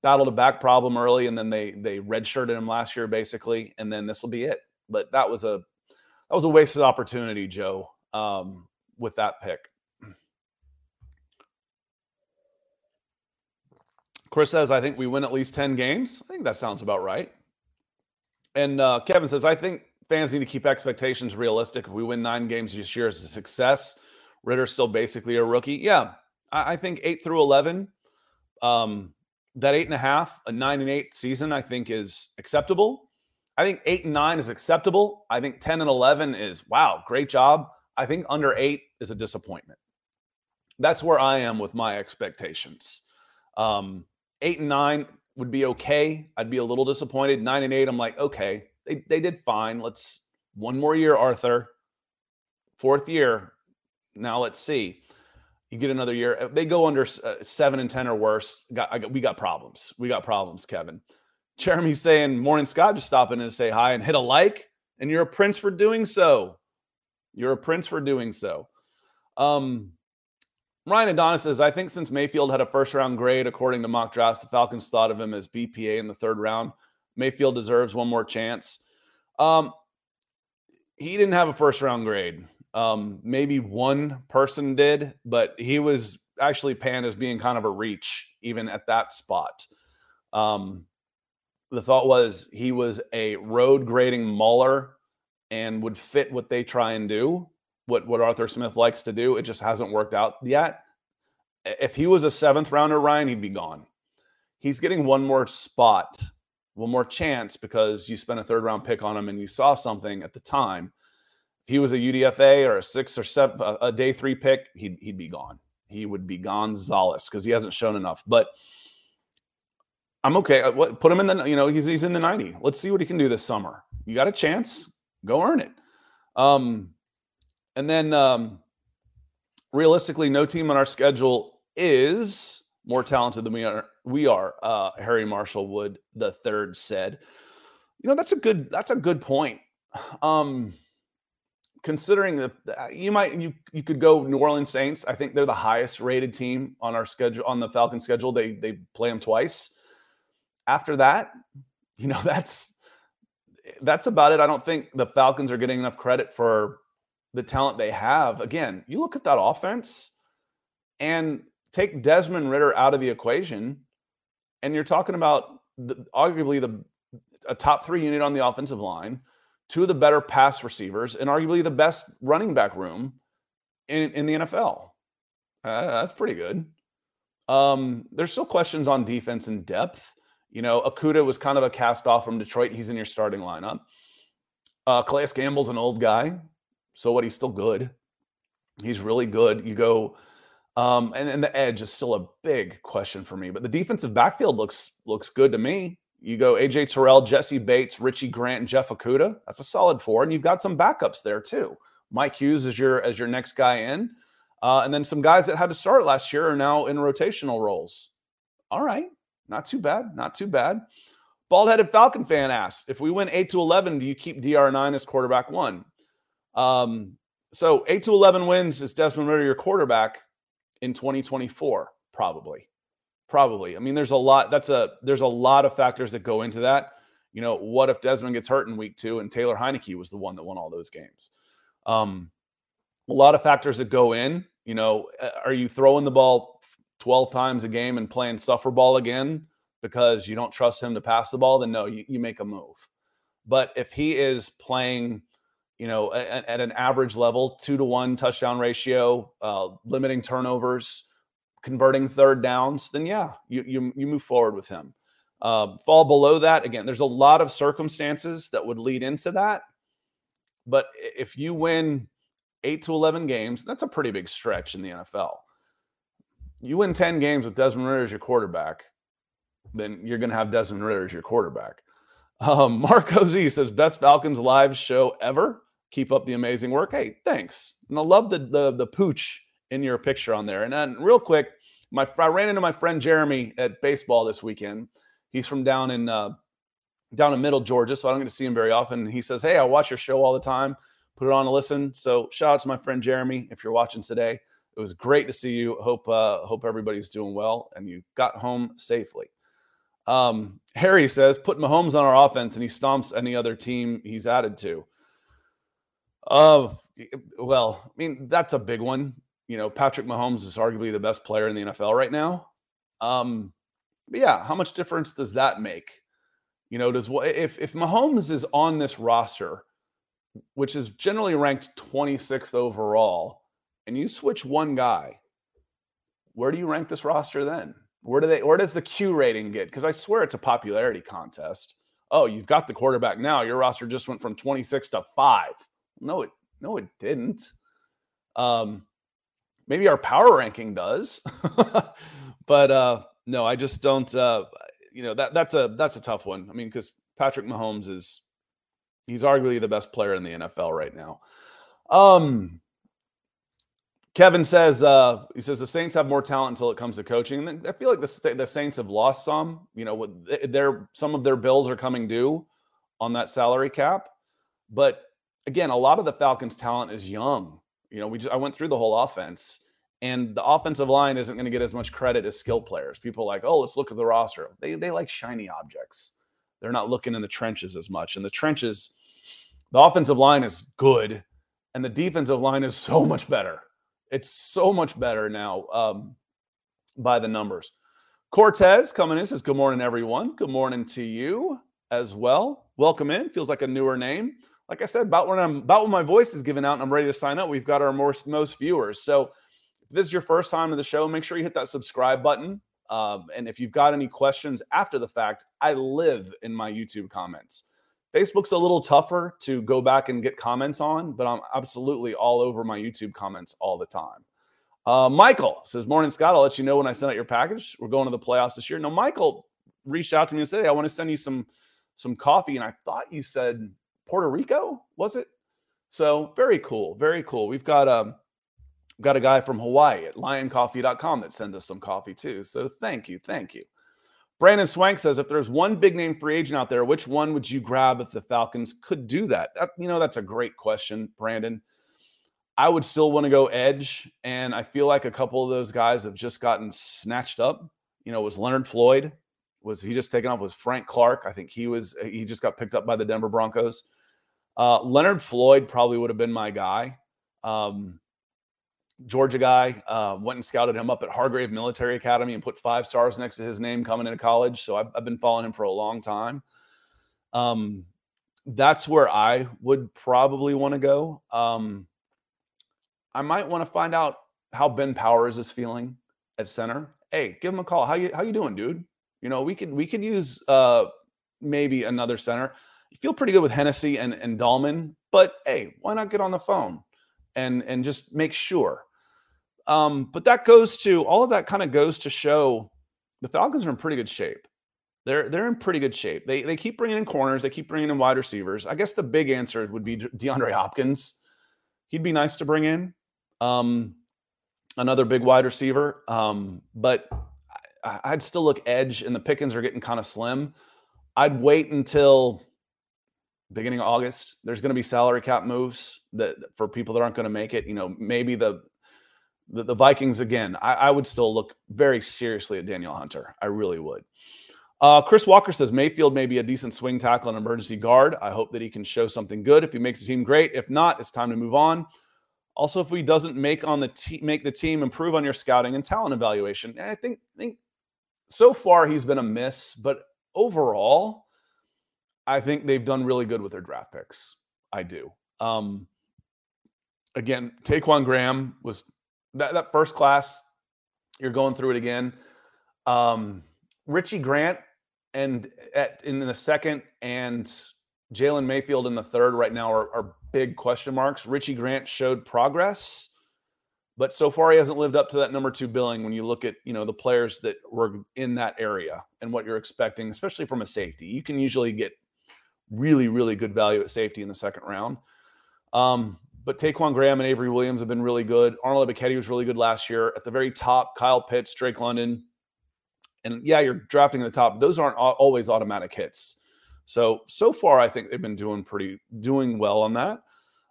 Battled a back problem early, and then they they redshirted him last year, basically, and then this will be it. But that was a that was a wasted opportunity, Joe, um, with that pick. Chris says, I think we win at least 10 games. I think that sounds about right. And uh, Kevin says, I think fans need to keep expectations realistic. If we win nine games this year, it's a success. Ridder's still basically a rookie. Yeah, I, I think eight through 11, um, that eight and a half, a nine and eight season, I think is acceptable. I think eight and nine is acceptable. I think 10 and 11 is wow, great job. I think under eight is a disappointment. That's where I am with my expectations. Um, eight and nine would be okay. I'd be a little disappointed. Nine and eight, I'm like, okay, they, they did fine. Let's one more year, Arthur. Fourth year. Now let's see. You get another year. If They go under uh, seven and ten or worse. Got, got, we got problems. We got problems, Kevin. Jeremy's saying, "Morning, Scott. Just stopping in to say hi and hit a like." And you're a prince for doing so. You're a prince for doing so. Um, Ryan Adonis says, I think since Mayfield had a first round grade, according to mock drafts, the Falcons thought of him as BPA in the third round. Mayfield deserves one more chance. Um, he didn't have a first round grade. Um, maybe one person did, but he was actually panned as being kind of a reach, even at that spot. Um, the thought was he was a road grading mauler and would fit what they try and do, what, what Arthur Smith likes to do. It just hasn't worked out yet. If he was a seventh rounder, Ryan, he'd be gone. He's getting one more spot, one more chance because you spent a third round pick on him and you saw something at the time he was a UDFA or a six or seven, a day three pick, he'd, he'd be gone. He would be Gonzalez because he hasn't shown enough. But I'm okay. Uh, what, put him in the, you know, he's, he's in the 90. Let's see what he can do this summer. You got a chance, go earn it. Um, and then um, realistically, no team on our schedule is more talented than we are. We are. Uh, Harry Marshall Wood the third said. You know, that's a good. That's a good point. Um, considering that uh, you might you you could go New Orleans Saints. I think they're the highest rated team on our schedule on the Falcon schedule. They they play them twice. After that, you know that's that's about it. I don't think the Falcons are getting enough credit for the talent they have. Again, you look at that offense and take Desmond Ridder out of the equation, and you're talking about the, arguably the a top three unit on the offensive line two of the better pass receivers, and arguably the best running back room in, in the NFL. Uh, that's pretty good. Um, there's still questions on defense and depth. You know, Okudah was kind of a cast off from Detroit. He's in your starting lineup. Uh, Calais Campbell's an old guy. So what? He's still good. He's really good. You go, um, and, and the edge is still a big question for me. But the defensive backfield looks looks good to me. You go AJ Terrell, Jessie Bates, Richie Grant, and Jeff Okudah. That's a solid four, and you've got some backups there too. Mike Hughes is your as your next guy in, uh, and then some guys that had to start last year are now in rotational roles. All right, not too bad, not too bad. Bald-headed Falcon fan asks, if we win eight to eleven, do you keep DR9 as quarterback one? Um, so eight to eleven wins is Desmond Ridder your quarterback in 2024, probably. Probably. I mean, there's a lot. That's a there's a lot of factors that go into that. You know, what if Desmond gets hurt in week two and Taylor Heinicke was the one that won all those games? Um, a lot of factors that go in. You know, are you throwing the ball 12 times a game and playing suffer ball again because you don't trust him to pass the ball? Then no, you, you make a move. But if he is playing, you know, at, at an average level, two to one touchdown ratio, uh, limiting turnovers, converting third downs, then yeah, you you, you move forward with him. Uh, fall below that, again, there's a lot of circumstances that would lead into that. But if you win eight to 11 games, that's a pretty big stretch in the NFL. You win 10 games with Desmond Ridder as your quarterback, then you're going to have Desmond Ridder as your quarterback. Um, Marco Z says, best Falcons live show ever. Keep up the amazing work. Hey, thanks. And I love the the, the pooch in your picture on there. And then, real quick, my I ran into my friend Jeremy at baseball this weekend. He's from down in uh, down in Middle Georgia, so I don't get to see him very often. He says, "Hey, I watch your show all the time. Put it on to listen." So shout out to my friend Jeremy if you're watching today. It was great to see you. Hope uh, hope everybody's doing well and you got home safely. Um, Harry says, "Put Mahomes on our offense and he stomps any other team he's added to." Uh, well, I mean that's a big one you know, Patrick Mahomes is arguably the best player in the NFL right now. Um, but yeah, how much difference does that make? You know, does what if if Mahomes is on this roster, which is generally ranked 26th overall, and you switch one guy, where do you rank this roster then? Where do they where does the Q rating get? Because I swear it's a popularity contest. Oh, you've got the quarterback now. Your roster just went from 26 to five. No, it no, it didn't. Um, maybe our power ranking does, but uh, no, I just don't. Uh, you know that that's a that's a tough one. I mean, because Patrick Mahomes is he's arguably the best player in the NFL right now. Um, Kevin says uh, he says the Saints have more talent until it comes to coaching. And I feel like the the Saints have lost some. You know, with their some of their bills are coming due on that salary cap, but again, a lot of the Falcons' talent is young. You know, we just I went through the whole offense, and the offensive line isn't going to get as much credit as skill players. People like, oh, let's look at the roster. They they like shiny objects. They're not looking in the trenches as much. And the trenches, the offensive line is good, and the defensive line is so much better. It's so much better now um, by the numbers. Cortez coming in says, Good morning, everyone. Good morning to you as well. Welcome in. Feels like a newer name. Like I said, about when I'm about when my voice is given out and I'm ready to sign up, we've got our most, most viewers. So if this is your first time to the show, make sure you hit that subscribe button. Um, and if you've got any questions after the fact, I live in my YouTube comments. Facebook's a little tougher to go back and get comments on, but I'm absolutely all over my YouTube comments all the time. Uh, Michael says, Morning, Scott. I'll let you know when I send out your package. We're going to the playoffs this year. Now, Michael reached out to me and said, Hey, I want to send you some some coffee. And I thought you said Puerto Rico, was it? So very cool. Very cool. We've got um got a guy from Hawaii at lioncoffee.com that sends us some coffee too. So thank you. Thank you. Brandon Swank says, if there's one big name free agent out there, which one would you grab if the Falcons could do that? that you know, that's a great question, Brandon. I would still want to go edge. And I feel like a couple of those guys have just gotten snatched up. You know, was Leonard Floyd? Was he just taken off? Was Frank Clark? I think he was, he just got picked up by the Denver Broncos. Uh, Leonard Floyd probably would have been my guy. Um, Georgia guy. Uh, went and scouted him up at Hargrave Military Academy and put five stars next to his name coming into college. So I've, I've been following him for a long time. Um, that's where I would probably want to go. Um, I might want to find out how Ben Powers is feeling at center. Hey, give him a call. How you how you doing, dude? You know, we could we could use uh maybe another center. You feel pretty good with Hennessy and, and Dalman, but hey, why not get on the phone and and just make sure um, but that goes to all of that kind of goes to show the Falcons are in pretty good shape. They're they're in pretty good shape. They they keep bringing in corners. They keep bringing in wide receivers. I guess the big answer would be DeAndre Hopkins. He'd be nice to bring in. Um, another big wide receiver. Um, but I, I, would still look edge, and the pickings are getting kind of slim. I'd wait until beginning of August. There's going to be salary cap moves that for people that aren't going to make it. You know, maybe the the, the Vikings again, I, I, would still look very seriously at Danielle Hunter. I really would. Uh, Chris Walker says Mayfield may be a decent swing tackle and emergency guard. I hope that he can show something good. If he makes the team, great. If not, it's time to move on. Also, if he doesn't make on the team, make the team improve on your scouting and talent evaluation. I think, I think so far he's been a miss, but overall, I think they've done really good with their draft picks. I do. Um, again, Ta'Quon Graham was that, that first class, you're going through it again. Um, Richie Grant and at in the second and Jalen Mayfield in the third right now are, are big question marks. Richie Grant showed progress, but so far he hasn't lived up to that number two billing when you look at you know the players that were in that area and what you're expecting, especially from a safety. You can usually get really, really good value at safety in the second round. Um, but Ta'Quon Graham and Avery Williams have been really good. Arnold Ebiketie was really good last year. At the very top, Kyle Pitts, Drake London. And yeah, you're drafting the top. Those aren't always automatic hits. So, so far, I think they've been doing pretty, doing well on that.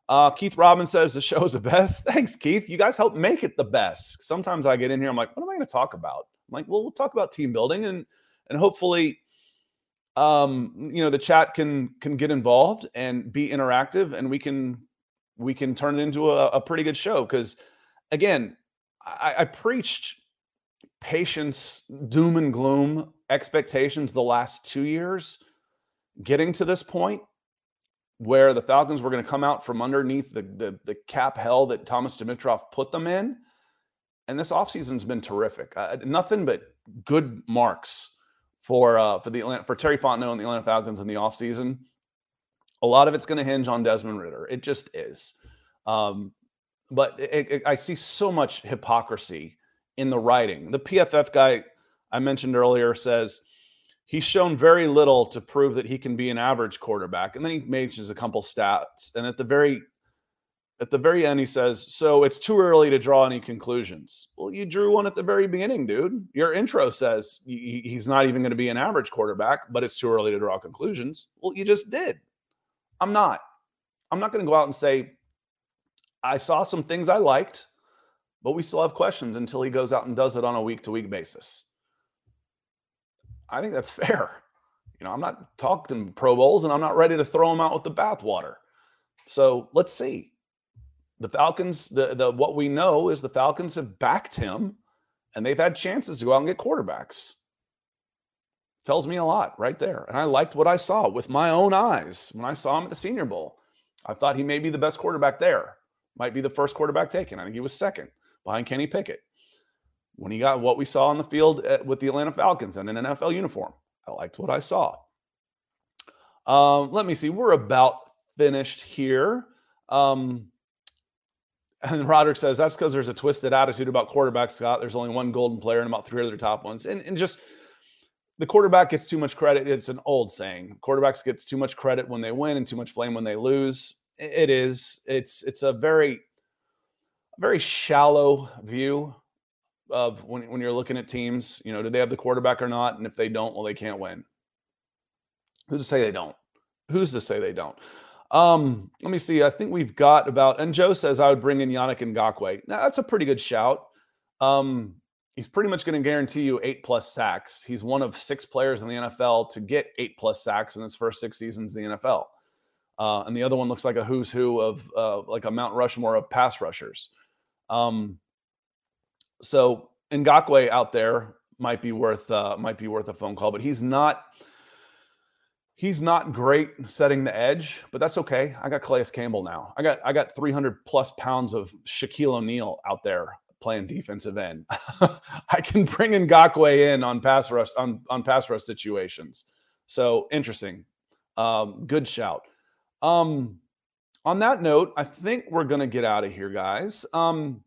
Uh, Keith Robbins says the show is the best. Thanks, Keith. You guys help make it the best. Sometimes I get in here, I'm like, what am I going to talk about? I'm like, well, we'll talk about team building and and hopefully, um, you know, the chat can can get involved and be interactive, and we can we can turn it into a, a pretty good show. Because again, I, I preached patience, doom and gloom expectations the last two years. Getting to this point where the Falcons were going to come out from underneath the, the, the cap hell that Thomas Dimitroff put them in. And this offseason's been terrific. Uh, nothing but good marks for uh, for the Atlanta, for Terry Fontenot and the Atlanta Falcons in the offseason. A lot of it's going to hinge on Desmond Ridder. It just is. Um, but it, it, I see so much hypocrisy in the writing. The PFF guy I mentioned earlier says he's shown very little to prove that he can be an average quarterback, and then he mentions a couple stats, and at the very at the very end, he says, So it's too early to draw any conclusions. Well, you drew one at the very beginning, dude. Your intro says he's not even going to be an average quarterback, but it's too early to draw conclusions. Well, you just did. I'm not. I'm not going to go out and say, I saw some things I liked, but we still have questions until he goes out and does it on a week to week basis. I think that's fair. You know, I'm not talking Pro Bowls and I'm not ready to throw him out with the bathwater. So let's see. The Falcons, the, the what we know is the Falcons have backed him and they've had chances to go out and get quarterbacks. Tells me a lot right there. And I liked what I saw with my own eyes when I saw him at the Senior Bowl. I thought he may be the best quarterback there. Might be the first quarterback taken. I think he was second behind Kenny Pickett. When he got what we saw on the field at, with the Atlanta Falcons in an NFL uniform, I liked what I saw. Um, let me see. We're about finished here. Um, and Roderick says that's because there's a twisted attitude about quarterbacks, Scott. There's only one golden player and about three other top ones. And, and just the quarterback gets too much credit. It's an old saying. Quarterbacks gets too much credit when they win and too much blame when they lose. It is. It's it's a very very shallow view of when, when you're looking at teams, you know, do they have the quarterback or not? And if they don't, well, they can't win. Who's to say they don't? Who's to say they don't? Um, let me see. I think we've got about, and Joe says I would bring in Yannick Ngakoue. Now, that's a pretty good shout. Um, he's pretty much going to guarantee you eight plus sacks. He's one of six players in the NFL to get eight plus sacks in his first six seasons in the NFL. Uh, and the other one looks like a who's who of uh, like a Mount Rushmore of pass rushers. Um, so Ngakoue out there might be worth uh, might be worth a phone call, but he's not he's not great setting the edge, but that's okay. I got Calais Campbell now. I got I got 300 plus pounds of Shaquille O'Neal out there playing defensive end. I can bring Ngakoue in on pass rush on on pass rush situations. So interesting. Um, good shout. Um, on that note, I think we're gonna get out of here, guys. Um,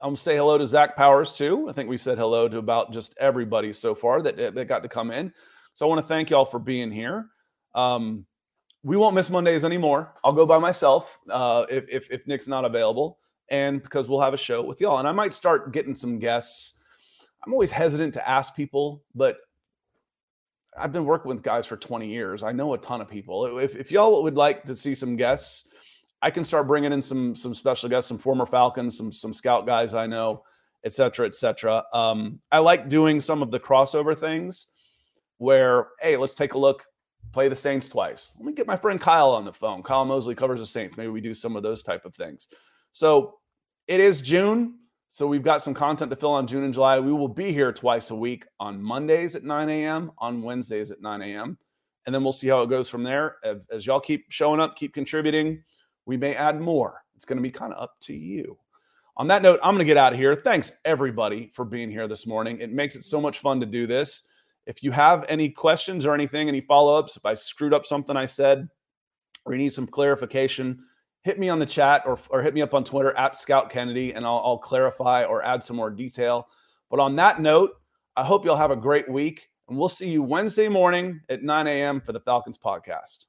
I'm gonna say hello to Zach Powers too. I think we said hello to about just everybody so far that that got to come in. So I want to thank y'all for being here. Um, we won't miss Mondays anymore. I'll go by myself uh, if, if if Nick's not available, and because we'll have a show with y'all. And I might start getting some guests. I'm always hesitant to ask people, but I've been working with guys for 20 years. I know a ton of people. If, if y'all would like to see some guests, I can start bringing in some some special guests, some former Falcons, some some scout guys I know, et cetera, et cetera. Um, I like doing some of the crossover things where, hey, let's take a look, play the Saints twice. Let me get my friend Kyle on the phone. Kyle Mosley covers the Saints. Maybe we do some of those type of things. So it is June. So we've got some content to fill on June and July. We will be here twice a week on Mondays at 9 a.m., on Wednesdays at 9 a.m. And then we'll see how it goes from there. As, y'all keep showing up, keep contributing we may add more. It's going to be kind of up to you. On that note, I'm going to get out of here. Thanks everybody for being here this morning. It makes it so much fun to do this. If you have any questions or anything, any follow ups, if I screwed up something I said or you need some clarification, hit me on the chat or, or hit me up on Twitter at Scout Kennedy and I'll, I'll clarify or add some more detail. But on that note, I hope you'll have a great week and we'll see you Wednesday morning at 9 a.m. for the Falcons podcast.